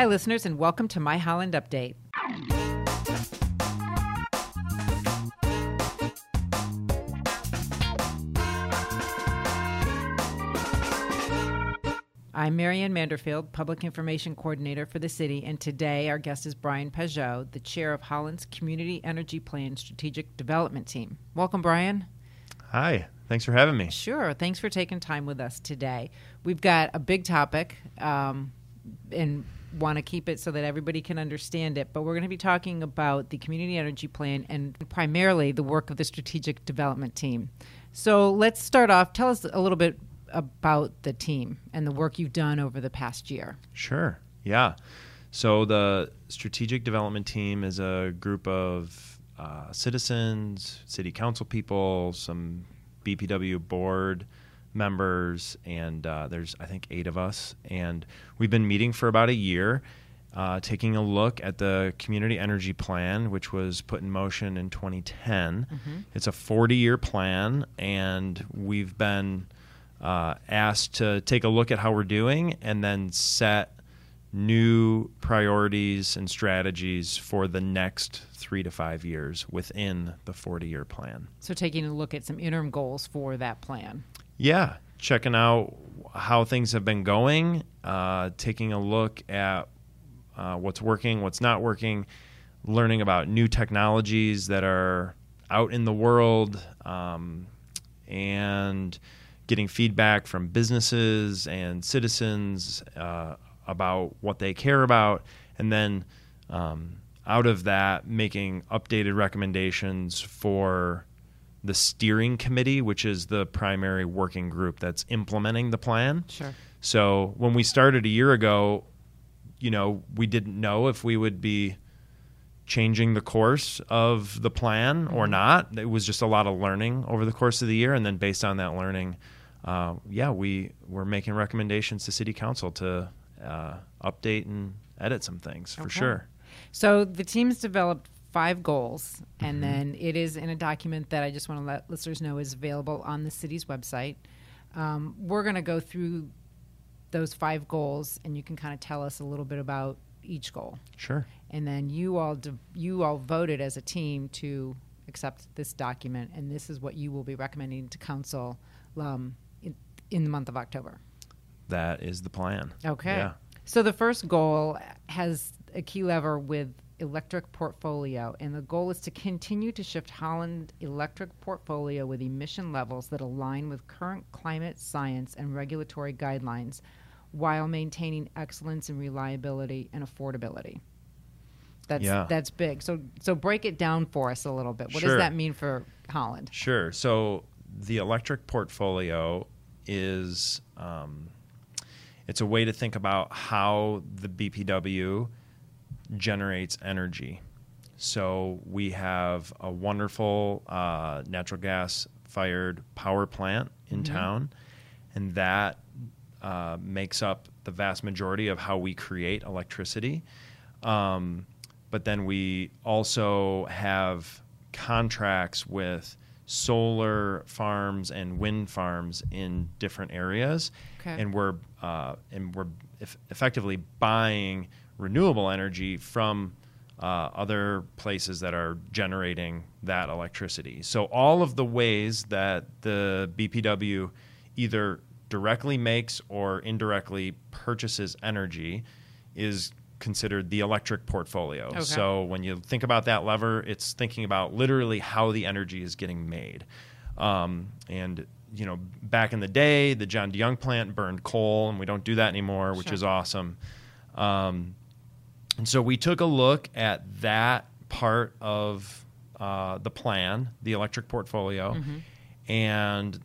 Hi, listeners, and welcome to My Holland Update. I'm Marianne Manderfield, Public Information Coordinator for the city, and today our guest is Brian Peugeot, the chair of Holland's Community Energy Plan Strategic Development Team. Welcome, Brian. Hi, thanks for having me. Sure, thanks for taking time with us today. We've got a big topic um, and want to keep it so that everybody can understand it, but we're going to be talking about the Community Energy Plan and primarily the work of the Strategic Development Team. So let's start off. Tell us a little bit about the team and the work you've done over the past year. Sure. Yeah. So the strategic development team is a group of uh, citizens, city council people, some BPW board members, and uh, there's I think eight of us, and we've been meeting for about a year. Uh, taking a look at the community energy plan, which was put in motion in 2010. Mm-hmm. It's a 40 year plan, and we've been uh, asked to take a look at how we're doing and then set new priorities and strategies for the next three to five years within the 40 year plan. So, taking a look at some interim goals for that plan. Yeah, checking out how things have been going, uh, taking a look at uh, what's working, what's not working, learning about new technologies that are out in the world, um, and getting feedback from businesses and citizens uh, about what they care about, and then um, out of that, making updated recommendations for the steering committee, which is the primary working group that's implementing the plan. Sure. So when we started a year ago, you know, we didn't know if we would be changing the course of the plan or mm-hmm. not. It was just a lot of learning over the course of the year, and then based on that learning, uh, yeah, we were making recommendations to city council to uh, update and edit some things for okay. sure. So the team's developed five goals, and mm-hmm. then it is in a document that I just want to let listeners know is available on the city's website. Um, we're going to go through those five goals, and you can kind of tell us a little bit about each goal. Sure. And then you all de- you all voted as a team to accept this document, and this is what you will be recommending to council um, in the month of October. That is the plan. Okay. Yeah. So the first goal has a key lever with electric portfolio, and the goal is to continue to shift Holland electric portfolio with emission levels that align with current climate science and regulatory guidelines while maintaining excellence in reliability and affordability. That's yeah. that's big. So so break it down for us a little bit. What sure. does that mean for Holland? Sure. So the electric portfolio is um, it's a way to think about how the BPW generates energy. So we have a wonderful uh, natural gas fired power plant in mm-hmm. town, and that uh, makes up the vast majority of how we create electricity. Um, but then we also have contracts with solar farms and wind farms in different areas, okay. and we're uh, and we're effectively buying renewable energy from uh, other places that are generating that electricity. So all of the ways that the BPW either directly makes or indirectly purchases energy is considered the electric portfolio. Okay. So when you think about that lever, it's thinking about literally how the energy is getting made. Um, and you know, back in the day, the John DeYoung plant burned coal, and we don't do that anymore, which sure. is awesome. Um, and so we took a look at that part of uh, the plan, the electric portfolio, mm-hmm. and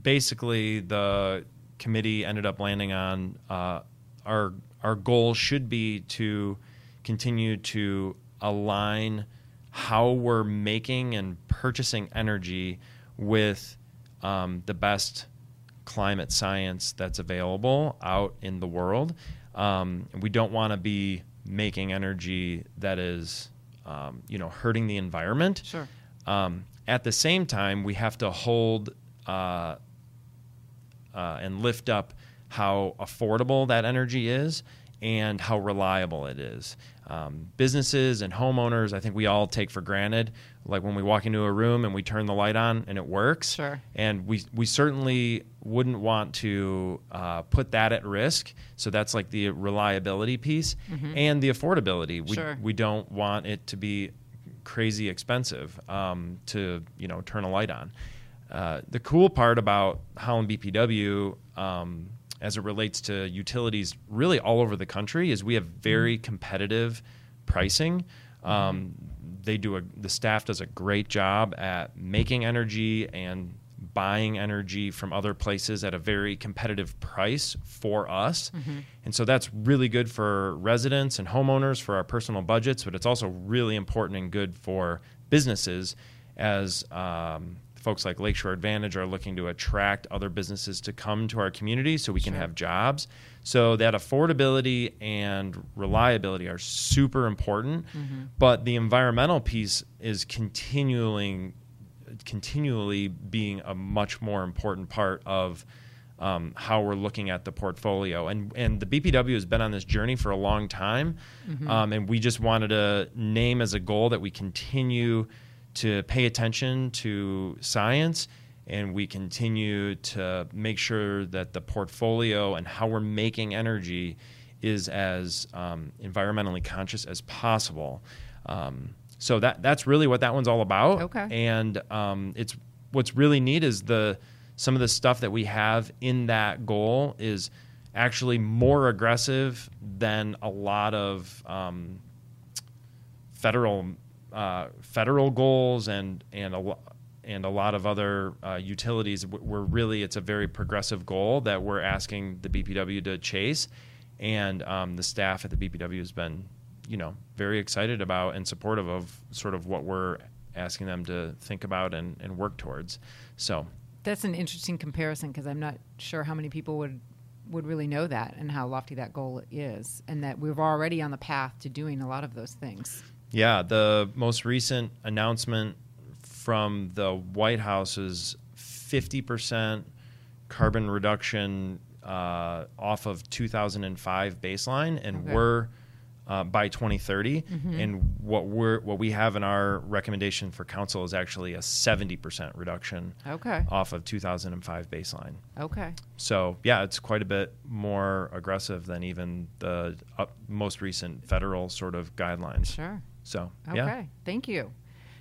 basically the committee ended up landing on uh, our our goal should be to continue to align how we're making and purchasing energy with um, the best climate science that's available out in the world. Um, we don't want to be making energy that is, um, you know, hurting the environment. Sure. Um, at the same time, we have to hold uh, uh, and lift up how affordable that energy is and how reliable it is. Um, businesses and homeowners, I think we all take for granted. Like when we walk into a room and we turn the light on and it works. Sure. And we we certainly wouldn't want to uh, put that at risk. So that's like the reliability piece and the affordability. We Sure. we don't want it to be crazy expensive um, to you know turn a light on. Uh, the cool part about Holland BPW, um, as it relates to utilities, really all over the country, is we have very competitive pricing. Um, they do a the staff does a great job at making energy and buying energy from other places at a very competitive price for us. And so that's really good for residents and homeowners for our personal budgets, but it's also really important and good for businesses as um, folks like Lakeshore Advantage are looking to attract other businesses to come to our community so we can Sure. have jobs. So that affordability and reliability are super important, but the environmental piece is continuing continually being a much more important part of um, how we're looking at the portfolio. And and the BPW has been on this journey for a long time, um, and we just wanted to name as a goal that we continue to pay attention to science. And we continue to make sure that the portfolio and how we're making energy is as um, environmentally conscious as possible. Um, so that that's really what that one's all about. Okay. And um, it's what's really neat is the some of the stuff that we have in that goal is actually more aggressive than a lot of um, federal uh, federal goals and and a and a lot of other uh, utilities. We're really it's a very progressive goal that we're asking the BPW to chase, and um, the staff at the BPW has been you know very excited about and supportive of sort of what we're asking them to think about and, and work towards. So That's an interesting comparison because I'm not sure how many people would would really know that and how lofty that goal is, and that we're already on the path to doing a lot of those things. Yeah, the most recent announcement from the White House's 50% carbon reduction uh, off of 2005 baseline, and Okay. we're uh, by 2030. And what we're what we have in our recommendation for council is actually a 70% reduction Okay. off of 2005 baseline. Okay. So yeah, it's quite a bit more aggressive than even the uh, most recent federal sort of guidelines. Sure. So Okay. yeah. Thank you.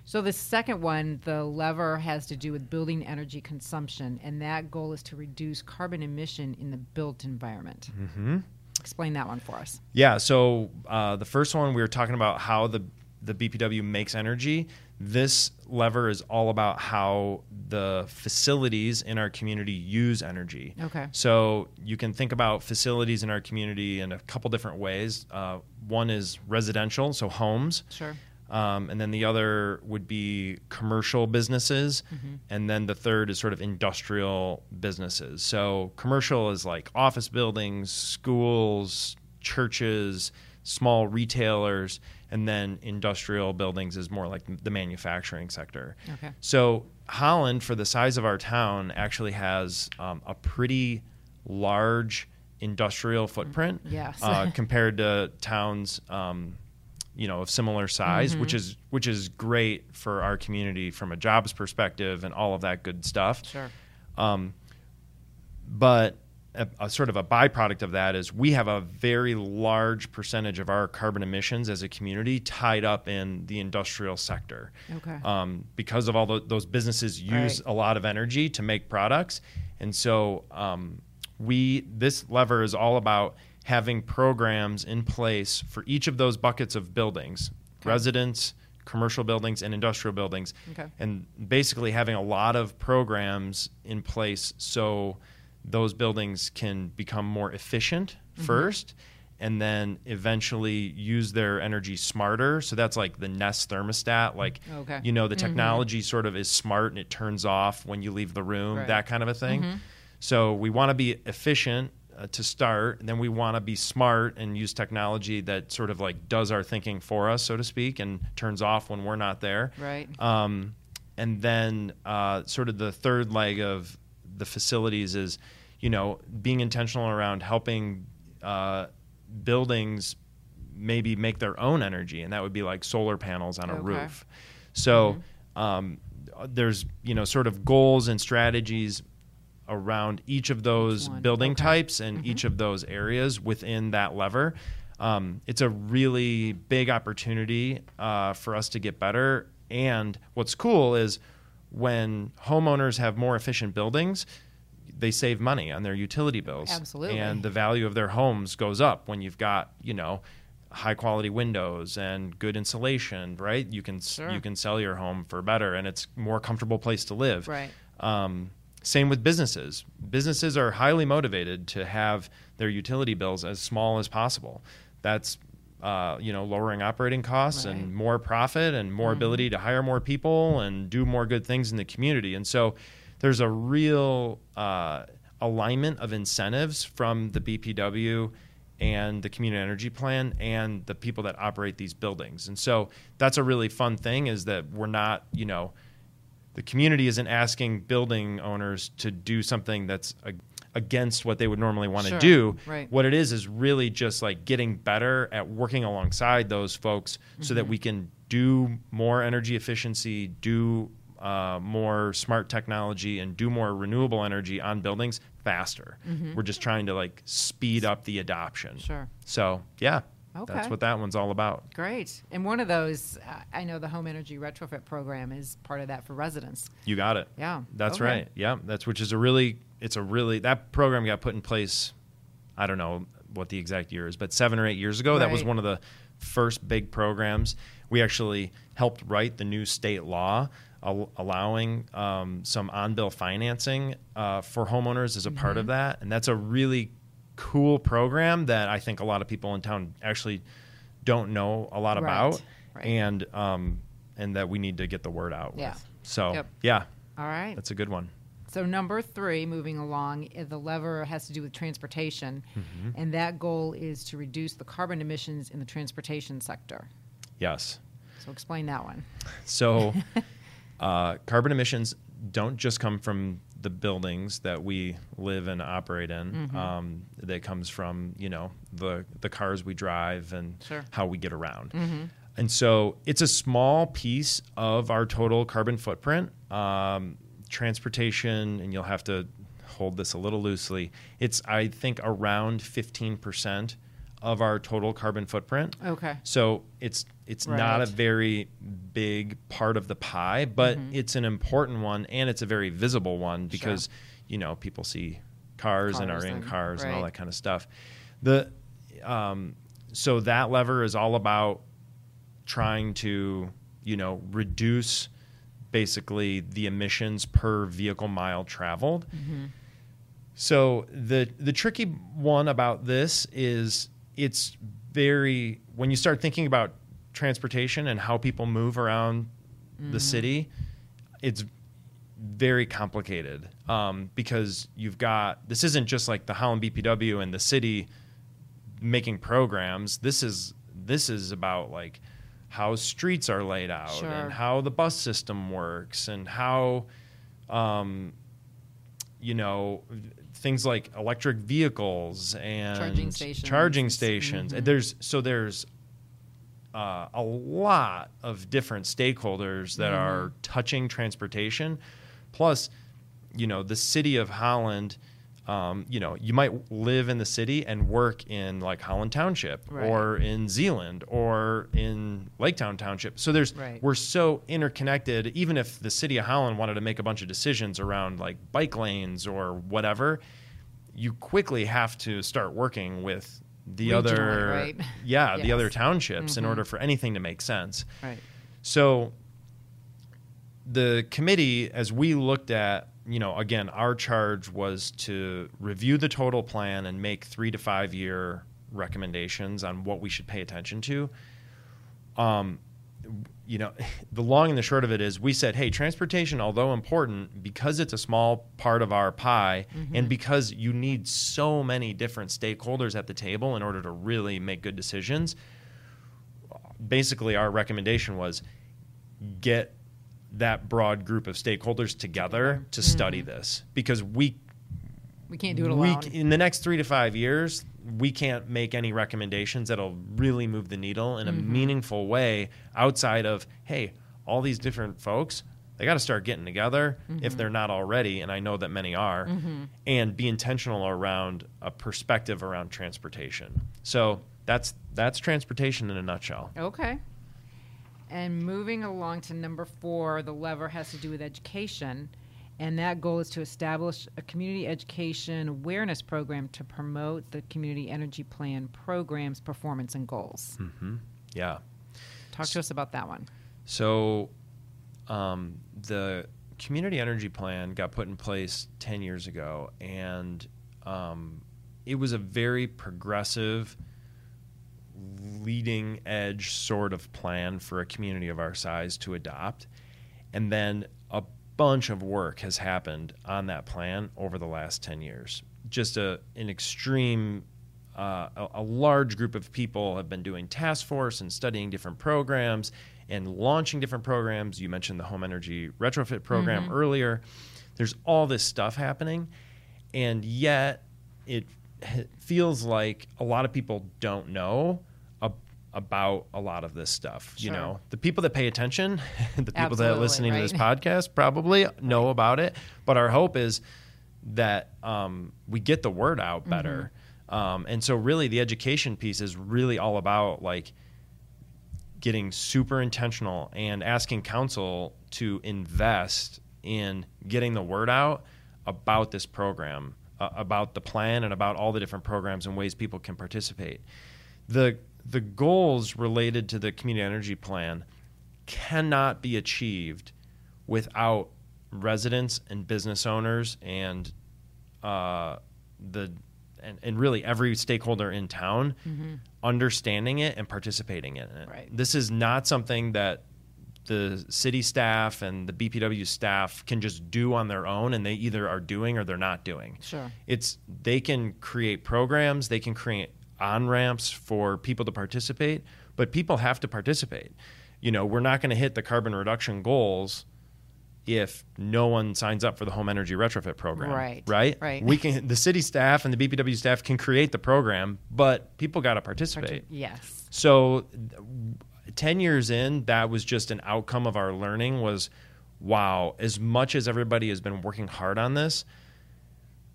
So the second one, the lever has to do with building energy consumption, and that goal is to reduce carbon emission in the built environment. Mm-hmm. Explain that one for us. Yeah. So uh, the first one we were talking about how the the BPW makes energy. This lever is all about how the facilities in our community use energy. Okay. So you can think about facilities in our community in a couple different ways. Uh, one is residential, so homes. Sure. Um, and then the other would be commercial businesses. And then the third is sort of industrial businesses. So commercial is like office buildings, schools, churches, small retailers. And then industrial buildings is more like the manufacturing sector. Okay. So Holland, for the size of our town, actually has um, a pretty large industrial footprint Yes. uh, compared to towns, um, you know, of similar size, which is which is great for our community from a jobs perspective and all of that good stuff. Sure. Um, but a, a sort of a byproduct of that is we have a very large percentage of our carbon emissions as a community tied up in the industrial sector. Okay. Um, because of all tho- those businesses use Right. a lot of energy to make products, and so um, we this lever is all about having programs in place for each of those buckets of buildings, Okay. residents, commercial buildings, and industrial buildings Okay. and basically having a lot of programs in place so those buildings can become more efficient Mm-hmm. first and then eventually use their energy smarter so that's like the nest thermostat like Okay. you know the technology sort of is smart and it turns off when you leave the room Right. that kind of a thing so we want to be efficient uh, to start and then we want to be smart and use technology that sort of like does our thinking for us so to speak and turns off when we're not there Right. um, and then uh, sort of the third leg of the facilities is, you know, being intentional around helping uh, buildings maybe make their own energy, and that would be like solar panels on a Okay. roof. So Mm-hmm. um, there's you know sort of goals and strategies around each of those one. building Okay. types and each of those areas within that lever. Um, it's a really big opportunity uh, for us to get better. And what's cool is when homeowners have more efficient buildings, they save money on their utility bills. Absolutely. And the value of their homes goes up when you've got, you know, high quality windows and good insulation, right? You can Sure. you can sell your home for better and it's a more comfortable place to live. Right. Um, same with businesses. Businesses are highly motivated to have their utility bills as small as possible. That's uh, you know lowering operating costs Right. and more profit and more ability to hire more people and do more good things in the community. And so there's a real uh, alignment of incentives from the BPW and the community energy plan and the people that operate these buildings. And so that's a really fun thing is that we're not, you know, the community isn't asking building owners to do something that's a, against what they would normally want to Sure, do. right. What it is is really just like getting better at working alongside those folks so that we can do more energy efficiency, do uh, more smart technology, and do more renewable energy on buildings faster. We're just trying to like speed up the adoption. Sure. So yeah, that's what that one's all about. Great. And one of those, uh, I know the home energy retrofit program is part of that for residents. You got it. Yeah. That's Okay. right. Yeah, that's which is a really it's a really that program got put in place. I don't know what the exact year is, but seven or eight years ago, that was one of the first big programs. We actually helped write the new state law al- allowing um, some on-bill financing uh, for homeowners as a part Mm-hmm. of that, and that's a really cool program that I think a lot of people in town actually don't know a lot Right. about, Right. and um, and that we need to get the word out. Yeah. With. So Yep. yeah, All right. that's a good one. So number three, moving along, uh, the lever has to do with transportation, Mm-hmm. and that goal is to reduce the carbon emissions in the transportation sector. Yes. So explain that one. So, uh, carbon emissions don't just come from the buildings that we live and operate in. Mm-hmm. Um, that comes from you know the the cars we drive and Sure. how we get around. Mm-hmm. And so, it's a small piece of our total carbon footprint. Um, transportation, and you'll have to hold this a little loosely. It's I think around fifteen percent of our total carbon footprint. Okay. So it's it's not a very big part of the pie, but Mm-hmm. it's an important one and it's a very visible one because you know people see cars, and are in and- cars and all that kind of stuff. The um, so that lever is all about trying to you know reduce basically the emissions per vehicle mile traveled. So the the tricky one about this is it's very when you start thinking about transportation and how people move around the city, it's very complicated um, because you've got this isn't just like the Holland BPW and the city making programs. This is this is about like how streets are laid out Sure. and how the bus system works and how um, you know things like electric vehicles and Charging stations. charging stations. Mhm. There's so there's uh, a lot of different stakeholders that Mm-hmm. are touching transportation. Plus, you know, the city of Holland. Um, you know, you might live in the city and work in like Holland Township Right. or in Zeeland or in Laketown Township. So there's Right. we're so interconnected. Even if the city of Holland wanted to make a bunch of decisions around like bike lanes or whatever, you quickly have to start working with the Regionally, other right? yeah the other townships in Mhm. order for anything to make sense. Right. So the committee, as we looked at, you know, again, our charge was to review the total plan and make three to five year recommendations on what we should pay attention to. Um, you know, the long and the short of it is we said, hey, transportation, although important, because it's a small part of our pie and because you need so many different stakeholders at the table in order to really make good decisions, basically our recommendation was get that broad group of stakeholders together to study mm-hmm. this. Because we We can't do it alone. c- in the next three to five years we can't make any recommendations that'll really move the needle in a mm-hmm. meaningful way outside of hey all these different folks they got to start getting together if mm-hmm. they're not already and i know that many are and be intentional around a perspective around transportation. So that's that's transportation in a nutshell. Okay. And moving along to number four, the lever has to do with education. And that goal is to establish a community education awareness program to promote the community energy plan program's performance and goals. hmm yeah Talk to us about that one. So, um, the community energy plan got put in place 10 years ago, and um, it was a very progressive, leading edge sort of plan for a community of our size to adopt. And then a bunch of work has happened on that plan over the last 10 years. Just a, an extreme uh, a, a large group of people have been doing task force and studying different programs and launching different programs. You mentioned the home energy retrofit program earlier. There's all this stuff happening, and yet it feels like a lot of people don't know about a lot of this stuff. You know, the people that pay attention, the people that are Absolutely, listening to this podcast probably know about it. But our hope is that um, we get the word out better. Um, and so, really, the education piece is really all about like getting super intentional and asking council to invest in getting the word out about this program, uh, about the plan, and about all the different programs and ways people can participate. The the goals related to the community energy plan cannot be achieved without residents and business owners and uh, the and, and really every stakeholder in town understanding it and participating in it. Right. This is not something that the city staff and the BPW staff can just do on their own and they either are doing or they're not doing. Sure. It's they can create programs, they can create on ramps for people to participate, but people have to participate. You know, we're not going to hit the carbon reduction goals if no one signs up for the home energy retrofit program. Right, Right. right. We can the city staff and the BPW staff can create the program, but people got to participate. Yes. So, 10 years in, that was just an outcome of our learning was wow, as much as everybody has been working hard on this,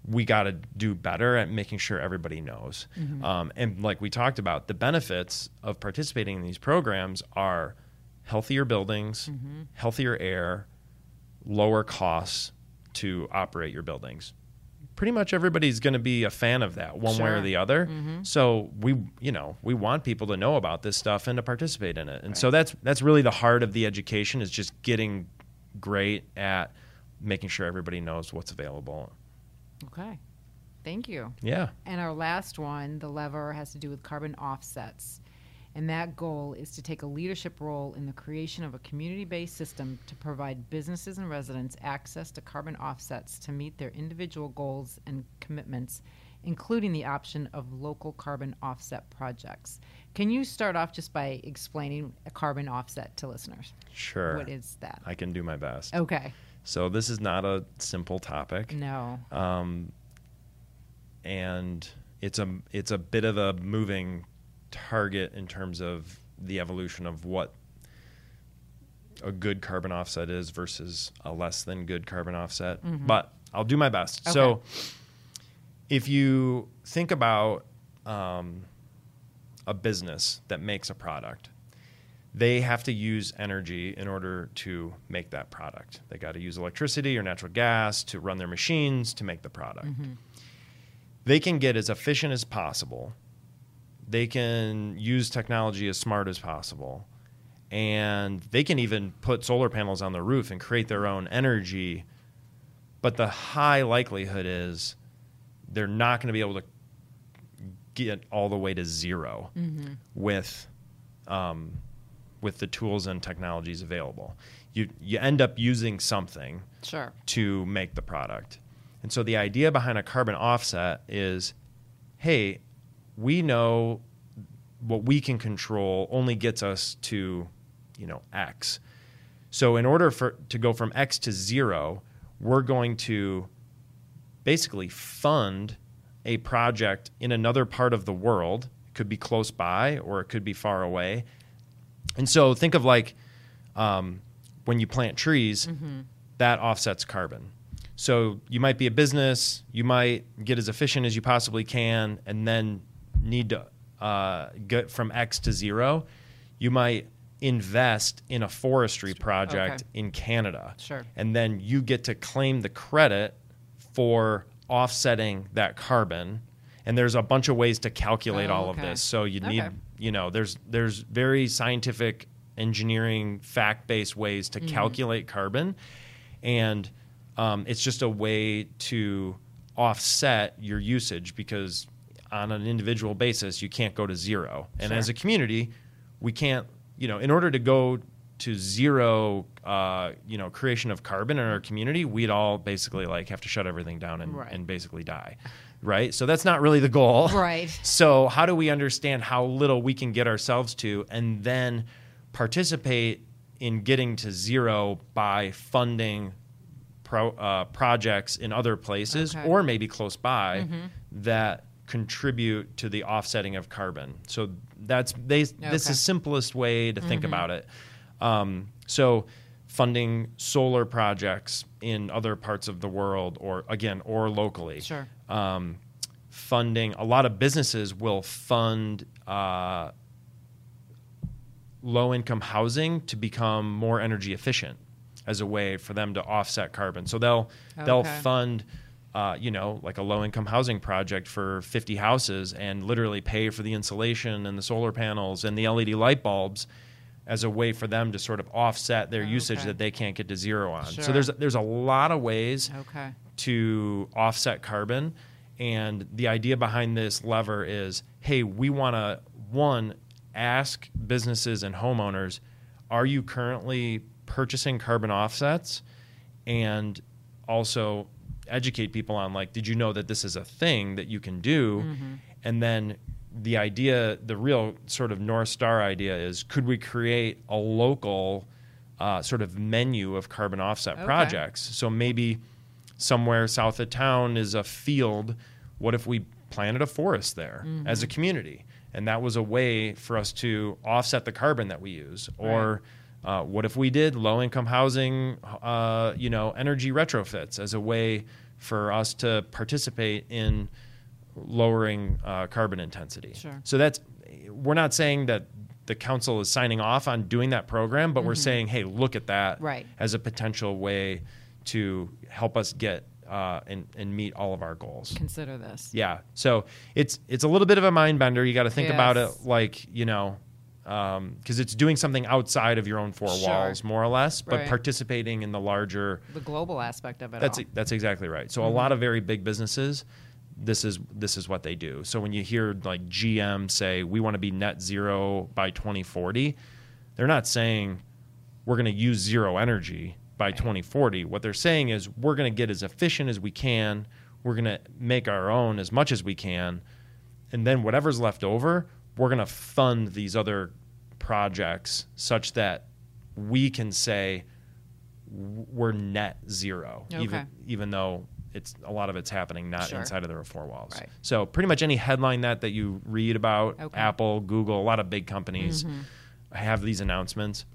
we got to do better at making sure everybody knows. Mm-hmm. Um, and like we talked about, the benefits of participating in these programs are healthier buildings, mm-hmm. healthier air, lower costs to operate your buildings. Pretty much everybody's going to be a fan of that one way or the other. Mm-hmm. So we, you know, we want people to know about this stuff and to participate in it. And so that's that's really the heart of the education is just getting great at making sure everybody knows what's available. Okay. Thank you. Yeah. And our last one, the lever, has to do with carbon offsets. And that goal is to take a leadership role in the creation of a community based system to provide businesses and residents access to carbon offsets to meet their individual goals and commitments, including the option of local carbon offset projects. Can you start off just by explaining a carbon offset to listeners? Sure. What is that? I can do my best. Okay. So this is not a simple topic. No. um, and it's a it's a bit of a moving target in terms of the evolution of what a good carbon offset is versus a less than good carbon offset. But I'll do my best. So if you think about um, a business that makes a product, they have to use energy in order to make that product. They got to use electricity or natural gas to run their machines to make the product. They can get as efficient as possible. They can use technology as smart as possible. And they can even put solar panels on the roof and create their own energy. But the high likelihood is they're not going to be able to get all the way to 0 with um, with the tools and technologies available. You you end up using something Sure. to make the product. And so the idea behind a carbon offset is hey, we know what we can control only gets us to, you know, X. So in order for to go from X to 0, we're going to basically fund a project in another part of the world. It could be close by or it could be far away. And so think of like um, when you plant trees, that offsets carbon. So you might be a business, you might get as efficient as you possibly can, and then need to uh, get from X to zero. You might invest in a forestry project Okay. in Canada. Sure. And then you get to claim the credit for offsetting that carbon. And there's a bunch of ways to calculate Oh, all of this. So you need, you know, there's there's very scientific engineering fact-based ways Mm-hmm. to calculate carbon and um, it's just a way to offset your usage because on an individual basis you can't go to zero and Sure. as a community we can't you know in order to go to zero uh, you know creation of carbon in our community we'd all basically like have to shut everything down and, Right. and basically die right so that's not really the goal Right. so how do we understand how little we can get ourselves to and then participate in getting to zero by funding pro, uh, projects in other places Okay. or maybe close by that contribute to the offsetting of carbon. So that's they, this is the simplest way to think about it. Um, so funding solar projects in other parts of the world or again or locally Sure. um, funding. A lot of businesses will fund uh, low income housing to become more energy efficient as a way for them to offset carbon. So they'll they'll fund. Uh, you know, like a low income housing project for 50 houses and literally pay for the insulation and the solar panels and the LED light bulbs as a way for them to sort of offset their oh, usage Okay. that they can't get to zero on. So there's there's a lot of ways Okay. to offset carbon. And the idea behind this lever is hey, we want to, one, ask businesses and homeowners, are you currently purchasing carbon offsets? And also educate people on, like, did you know that this is a thing that you can do? Mm-hmm. And then the idea, the real sort of North Star idea is could we create a local uh, sort of menu of carbon offset Okay. projects? So maybe somewhere south of town is a field. What if we planted a forest there as a community? And that was a way for us to offset the carbon that we use. Or uh, what if we did low income housing, uh, you know, energy retrofits as a way for us to participate in lowering uh, carbon intensity? Sure. So that's, we're not saying that the council is signing off on doing that program, but we're saying, hey, look at that Mm-hmm. Right. as a potential way to help us get uh, and, and meet all of our goals. Consider this. Yeah. So it's it's a little bit of a mind bender. You got to think about it like you know, because it's doing something outside of your own four Sure. walls, more or less, but Right. participating in the larger. The global aspect of it That's all. that's exactly right. So a Mm-hmm. lot of very big businesses, this is this is what they do. So when you hear like GM say we want to be net zero by 2040, they're not saying we're going to use zero energy by 2040. What they're saying is we're going to get as efficient as we can. We're going to make our own as much as we can. And then whatever's left over, we're going to fund these other projects such that we can say we're net zero, Okay. even even though it's a lot of it's happening not Sure. inside of the four walls. Right. So pretty much any headline that that you read about Okay. Apple, Google, a lot of big companies Mm-hmm. have these announcements.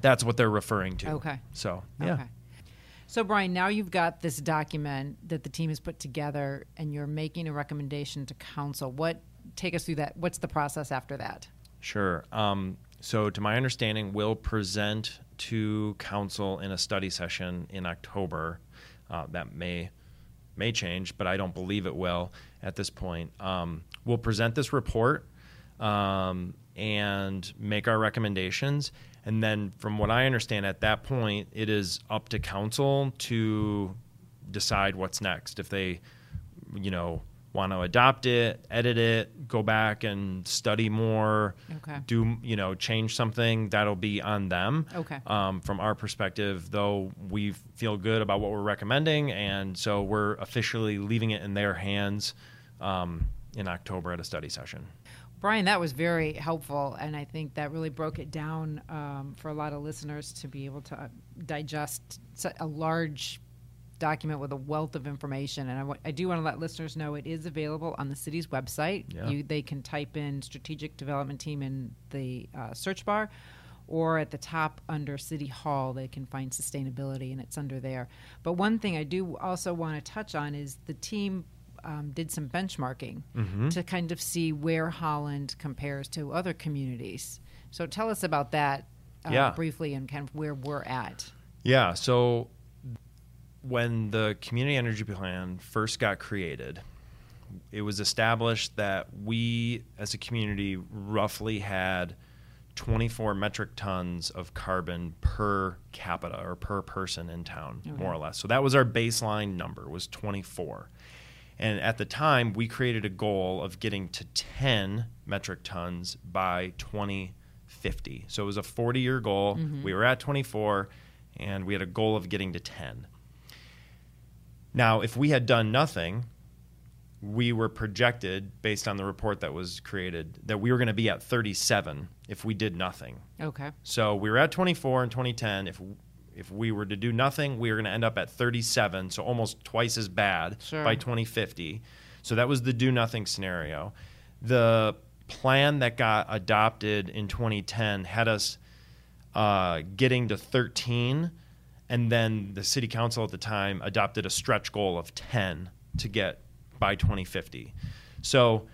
That's what they're referring to. Okay. So yeah. Okay. So, Brian, now you've got this document that the team has put together and you're making a recommendation to council. What, take us through that. What's the process after that? Sure. Um, so, to my understanding, we'll present to council in a study session in October. Uh, that may may change, but I don't believe it will at this point. Um, we'll present this report um, and make our recommendations, and then, from what I understand, at that point, it is up to council to decide what's next. If they, you know, want to adopt it, edit it, go back and study more, Okay. do you know, change something, that'll be on them. Okay. Um, from our perspective, though, we feel good about what we're recommending, and so we're officially leaving it in their hands um, in October at a study session. Brian, that was very helpful, and I think that really broke it down um, for a lot of listeners to be able to uh, digest a large document with a wealth of information, and I do want to let listeners know it is available on the city's website. Yeah. You, they can type in strategic development team in the uh, search bar, or at the top under City Hall, they can find sustainability, and it's under there. But one thing I do also want to touch on is the team. Um, did some benchmarking Mhm. to kind of see where Holland compares to other communities. So tell us about that uh, Yeah. briefly and kind of where we're at. Yeah. So when the community energy plan first got created, it was established that we as a community roughly had 24 metric tons of carbon per capita or per person in town Okay. more or less. So that was our baseline number was 24 and at the time we created a goal of getting to 10 metric tons by 2050 so it was a 40 year goal mm-hmm. we were at 24 and we had a goal of getting to 10 now if we had done nothing we were projected based on the report that was created that we were going to be at 37 if we did nothing. Okay. So we were at 24 in 2010. If if we were to do nothing, we were going to end up at 37, so almost twice as bad Sure. by 2050. So that was the do nothing scenario. The plan that got adopted in 2010 had us uh, getting to 13, and then the city council at the time adopted a stretch goal of 10 to get by 2050. So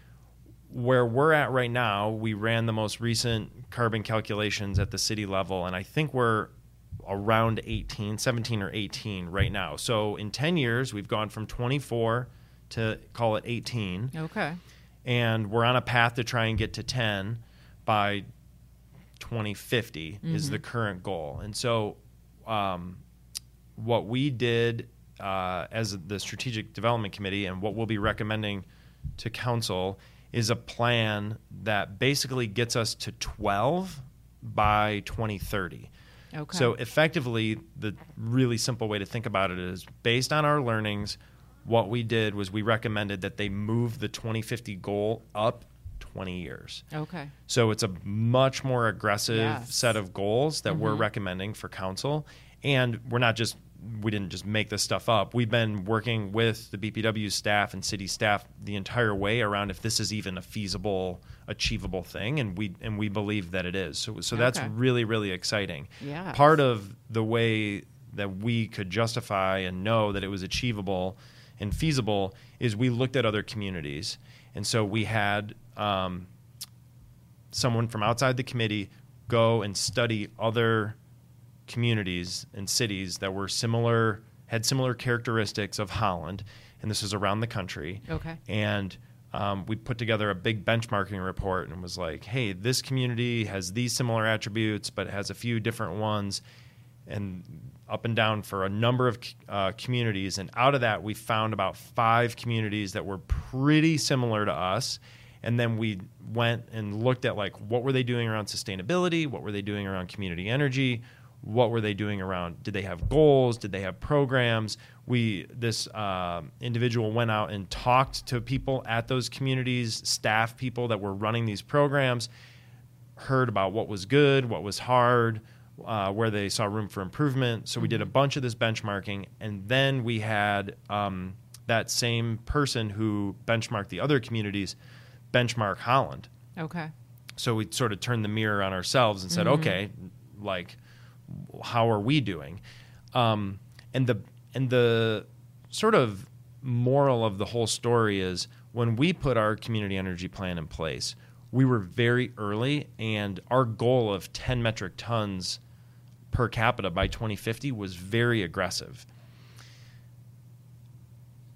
where we're at right now, we ran the most recent carbon calculations at the city level, and I think we're around 18, 17 or 18 right now. So in 10 years, we've gone from 24 to call it 18 Okay. and we're on a path to try and get to 10 by 2050 is the current goal and so um, what we did uh, as the strategic development committee and what we'll be recommending to council is a plan that basically gets us to 12 by 2030 Okay. so effectively, the really simple way to think about it is based on our learnings, what we did was we recommended that they move the 2050 goal up 20 years. okay. So it's a much more aggressive Yes. set of goals that we're Mhm. recommending for council. And we're not just, we didn't just make this stuff up. We've been working with the BPW staff and city staff the entire way around if this is even a feasible, achievable thing. And we, and we believe that it is. So, so that's really, really exciting. Yeah. Part of the way that we could justify and know that it was achievable and feasible is we looked at other communities. And so we had um, someone from outside the committee go and study other communities and cities that were similar, had similar characteristics of Holland. And this was around the country Okay. and um, we put together a big benchmarking report and was like, hey, this community has these similar attributes, but has a few different ones, and up and down for a number of uh, communities. And out of that, we found about five communities that were pretty similar to us. And then we went and looked at like what were they doing around sustainability, what were they doing around community energy, what were they doing around did they have goals did they have programs? We this um individual went out and talked to people at those communities staff people that were running these programs heard about what was good what was hard uh, where they saw room for improvement. So we did a bunch of this benchmarking and then we had um, that same person who benchmarked the other communities benchmark holland. Okay. so we sort of turned the mirror on ourselves and said, okay, like, how are we doing? Um, and the and the sort of moral of the whole story is when we put our community energy plan in place, we were very early, and our goal of 10 metric tons per capita by 2050 was very aggressive.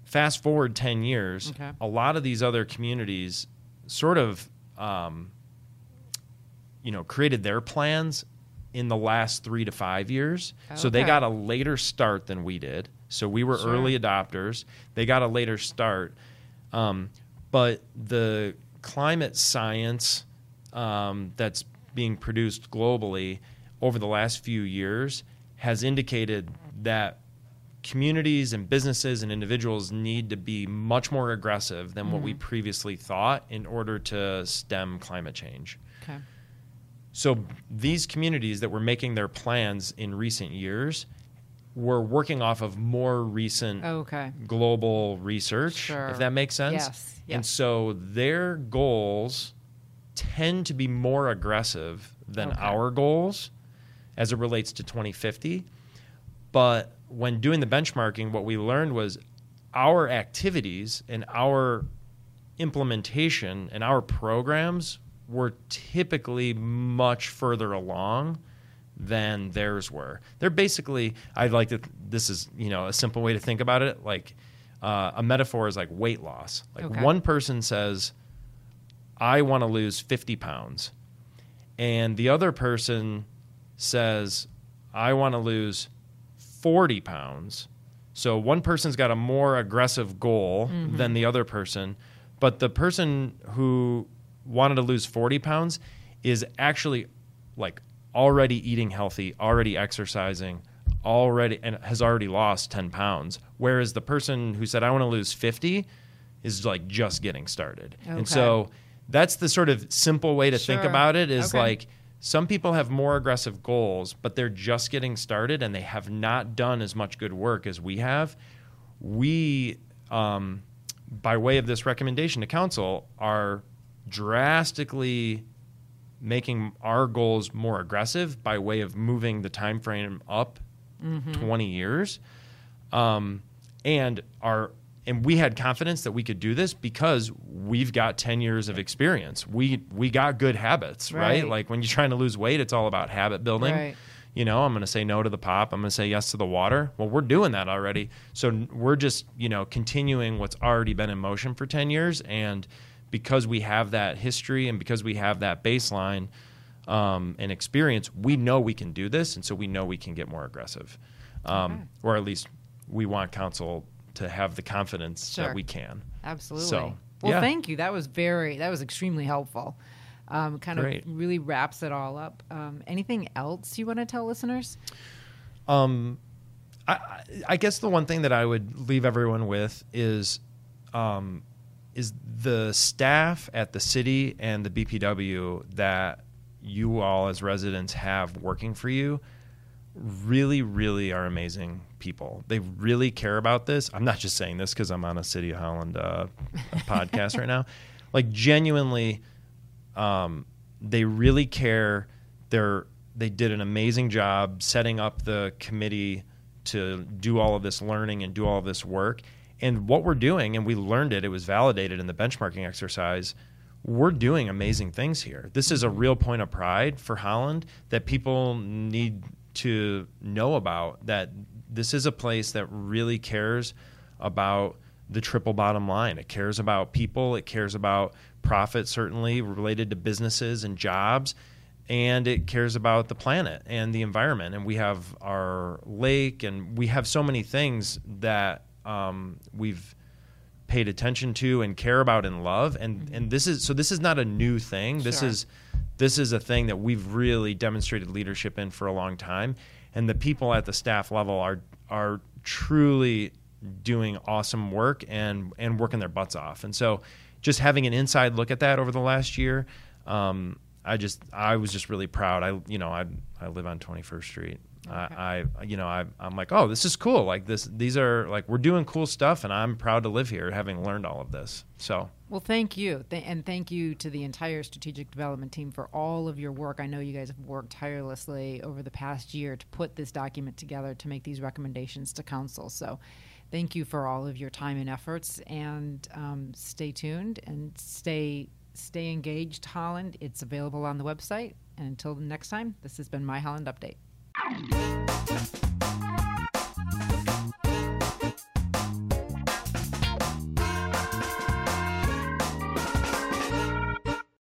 Fast forward 10 years, Okay. a lot of these other communities sort of um, you know created their plans in the last three to five years so they got a later start than we did so we were Sure. early adopters they got a later start um, but the climate science um, that's being produced globally over the last few years has indicated that communities and businesses and individuals need to be much more aggressive than what we previously thought in order to stem climate change. Okay. So these communities that were making their plans in recent years were working off of more recent oh, Okay. global research, Sure. if that makes sense. Yes, And so their goals tend to be more aggressive than Okay. our goals as it relates to 2050. But when doing the benchmarking, what we learned was our activities and our implementation and our programs were typically much further along than theirs were. They're basically, I like that. This is you know a simple way to think about it. Like uh, a metaphor is like weight loss. Like Okay. one person says, "I want to lose 50 pounds," and the other person says, "I want to lose 40 pounds." So one person's got a more aggressive goal than the other person, but the person who wanted to lose 40 pounds is actually like already eating healthy, already exercising, already and has already lost 10 pounds. Whereas the person who said I want to lose 50 is like just getting started. Okay. And so that's the sort of simple way to think about it is Okay. like some people have more aggressive goals, but they're just getting started and they have not done as much good work as we have. We, um, by way of this recommendation to council, are drastically making our goals more aggressive by way of moving the time frame up 20 years. Um, and our and we had confidence that we could do this because we've got 10 years of experience. We we got good habits right, Right. like when you're trying to lose weight it's all about habit building. Right. you know i'm going to say no to the pop. I'm going to say yes to the water. Well we're doing that already. So we're just you know continuing what's already been in motion for 10 years and because we have that history and because we have that baseline um, and experience we know we can do this and so we know we can get more aggressive um, Okay. or at least we want council to have the confidence Sure. that we can Absolutely. So, well, yeah. thank you. That was very, that was extremely helpful. Um, kind Great. of really wraps it all up. Um, anything else you want to tell listeners? Um, I, I- I guess the one thing that I would leave everyone with is, um, is the staff at the city and the BPW that you all as residents have working for you really, really are amazing people. They really care about this. I'm not just saying this because I'm on a City of Holland uh, podcast right now. Like genuinely, um, they really care. They're they did an amazing job setting up the committee to do all of this learning and do all of this work. And what we're doing, and we learned it, it was validated in the benchmarking exercise. We're doing amazing things here. This is a real point of pride for Holland that people need to know about. That this is a place that really cares about the triple bottom line. It cares about people, it cares about profit, certainly related to businesses and jobs, and it cares about the planet and the environment. And we have our lake, and we have so many things that um, we've paid attention to and care about and love. And and this is so this is not a new thing. This Sure. is this is a thing that we've really demonstrated leadership in for a long time. And the people at the staff level are are truly doing awesome work and and working their butts off. And so just having an inside look at that over the last year, um, I just I was just really proud. I you know I I live on 21st Street. I, I you know I I'm like oh this is cool like this these are like we're doing cool stuff and I'm proud to live here having learned all of this. So Well, thank you. Th- and thank you to the entire strategic development team for all of your work. I know you guys have worked tirelessly over the past year to put this document together to make these recommendations to council. So thank you for all of your time and efforts. And um, stay tuned and stay stay engaged, Holland. It's available on the website. And until next time, this has been My Holland Update.